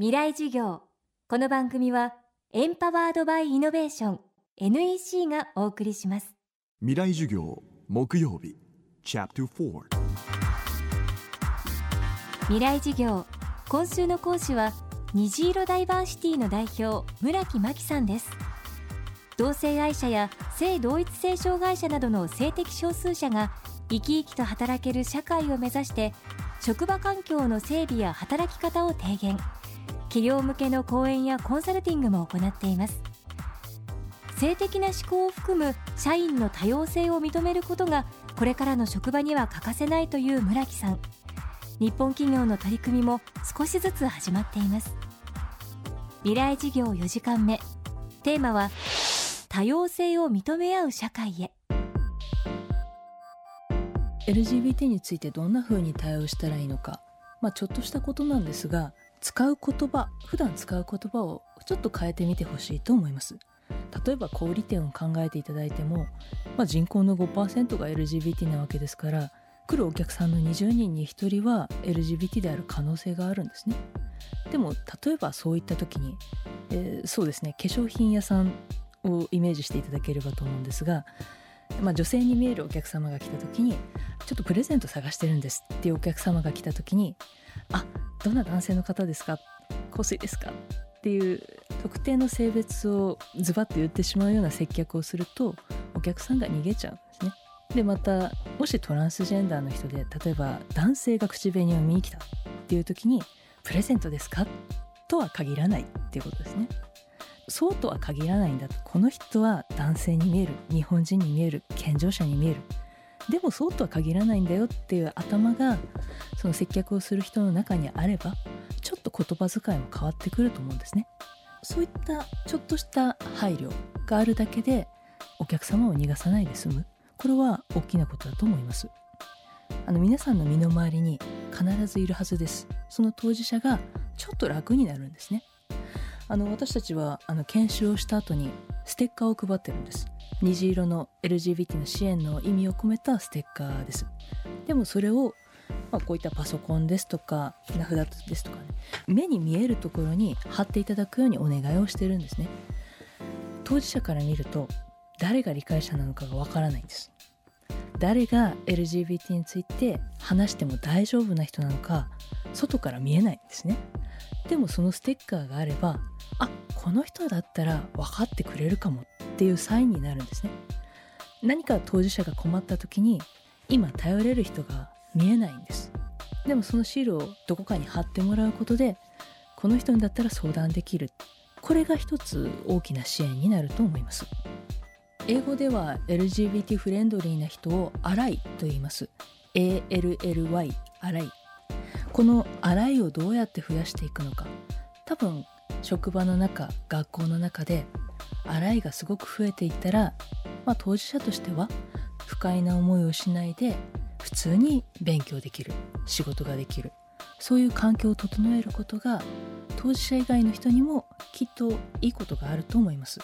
未来授業。この番組はエンパワードバイイノベーション NEC がお送りします。未来授業木曜日チャプター未来授業今週の講師は虹色ダイバーシティの代表村木真希さんです。同性愛者や性同一性障害者などの性的少数者が生き生きと働ける社会を目指して職場環境の整備や働き方を提言企業向けの講演やコンサルティングも行っています。性的な思考を含む社員の多様性を認めることがこれからの職場には欠かせないという村木さん。日本企業の取り組みも少しずつ始まっています。未来事業4時間目。テーマは多様性を認め合う社会へ。LGBT についてどんな風に対応したらいいのか、まあ、ちょっとしたことなんですが使う言葉普段使う言葉をちょっと変えてみてほしいと思います。例えば小売店を考えていただいても、まあ、人口の5%が LGBT なわけですから来るお客さんの20人に1人は LGBT である可能性があるんですね。でも例えばそういった時に、えー、そうですね化粧品屋さんをイメージしていただければと思うんですが、まあ、女性に見えるお客様が来た時にちょっとプレゼント探してるんですっていうお客様が来た時にあどんな男性の方ですか？香水ですか？っていう特定の性別をズバッと言ってしまうような接客をするとお客さんが逃げちゃうんですね。でまたもしトランスジェンダーの人で例えば男性が口紅を見に来たっていう時にプレゼントですか？とは限らないっていうことですね。そうとは限らないんだとこの人は男性に見える。日本人に見える。健常者に見える。でもそうとは限らないんだよっていう頭がその接客をする人の中にあればちょっと言葉遣いも変わってくると思うんですね。そういったちょっとした配慮があるだけでお客様を逃がさないで済む。これは大きなことだと思います。あの皆さんの身の回りに必ずいるはずです。その当事者がちょっと楽になるんですね。あの私たちはあの研修をした後にステッカーを配ってるんです。虹色の LGBT の支援の意味を込めたステッカーです。でもそれを、まあ、こういったパソコンですとか名札ですとかね目に見えるところに貼っていただくようにお願いをしてるんですね。当事者から見ると誰が理解者なのかがわからないんです。誰が LGBT について話しても大丈夫な人なのか外から見えないんですね。でもそのステッカーがあればあこの人だったら分かってくれるかもっていうサインになるんですね。何か当事者が困った時に今頼れる人が見えないんです。でもそのシールをどこかに貼ってもらうことでこの人だったら相談できる。これが一つ大きな支援になると思います。英語では LGBT フレンドリーな人をアライと言います。ALLY アライ。このアライをどうやって増やしていくのか。多分職場の中学校の中で洗いがすごく増えていったら、まあ、当事者としては不快な思いをしないで普通に勉強できる仕事ができる。そういう環境を整えることが当事者以外の人にもきっといいことがあると思います、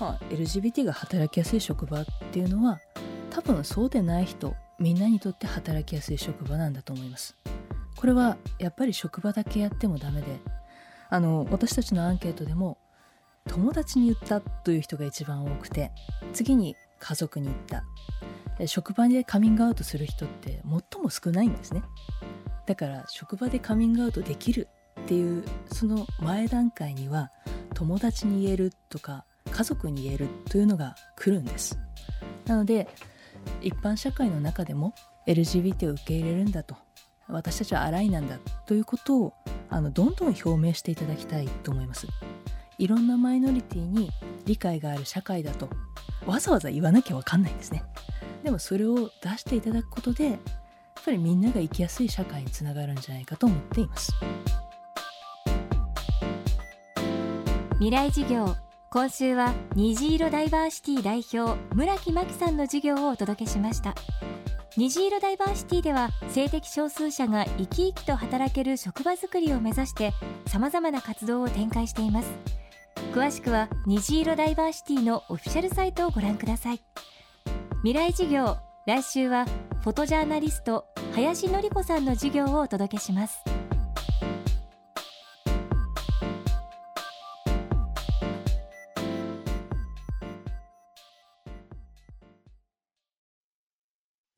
まあ、LGBT が働きやすい職場っていうのは多分そうでない人みんなにとって働きやすい職場なんだと思います。これはやっぱり職場だけやってもダメであの私たちのアンケートでも友達に言ったという人が一番多くて次に家族に言った。職場でカミングアウトする人って最も少ないんですね。だから職場でカミングアウトできるっていうその前段階には友達に言えるとか家族に言えるというのが来るんです。なので一般社会の中でも LGBT を受け入れるんだと。私たちは荒いなんだということをあのどんどん表明していただきたいと思います。いろんなマイノリティに理解がある社会だとわざわざ言わなきゃわかんないんですね。でもそれを出していただくことでやっぱりみんなが生きやすい社会につながるんじゃないかと思っています。未来事業今週は虹色ダイバーシティ代表村木真希さんの授業をお届けしました。虹色ダイバーシティでは性的少数者が生き生きと働ける職場づくりを目指して様々な活動を展開しています詳しくは虹色ダイバーシティのオフィシャルサイトをご覧ください未来授業。来週はフォトジャーナリスト林紀子さんの授業をお届けします。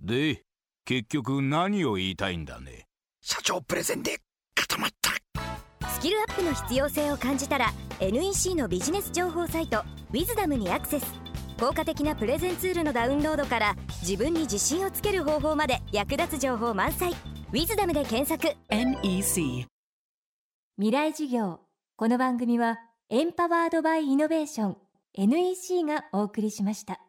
で結局何を言いたいんだね？社長プレゼンで固まった。スキルアップの必要性を感じたら NEC のビジネス情報サイト「ウィズダムにアクセス。効果的なプレゼンツールのダウンロードから自分に自信をつける方法まで役立つ情報満載「ウィズダムで検索。NEC 未来事業。この番組はエンパワードバイイノベーション。NEC がお送りしました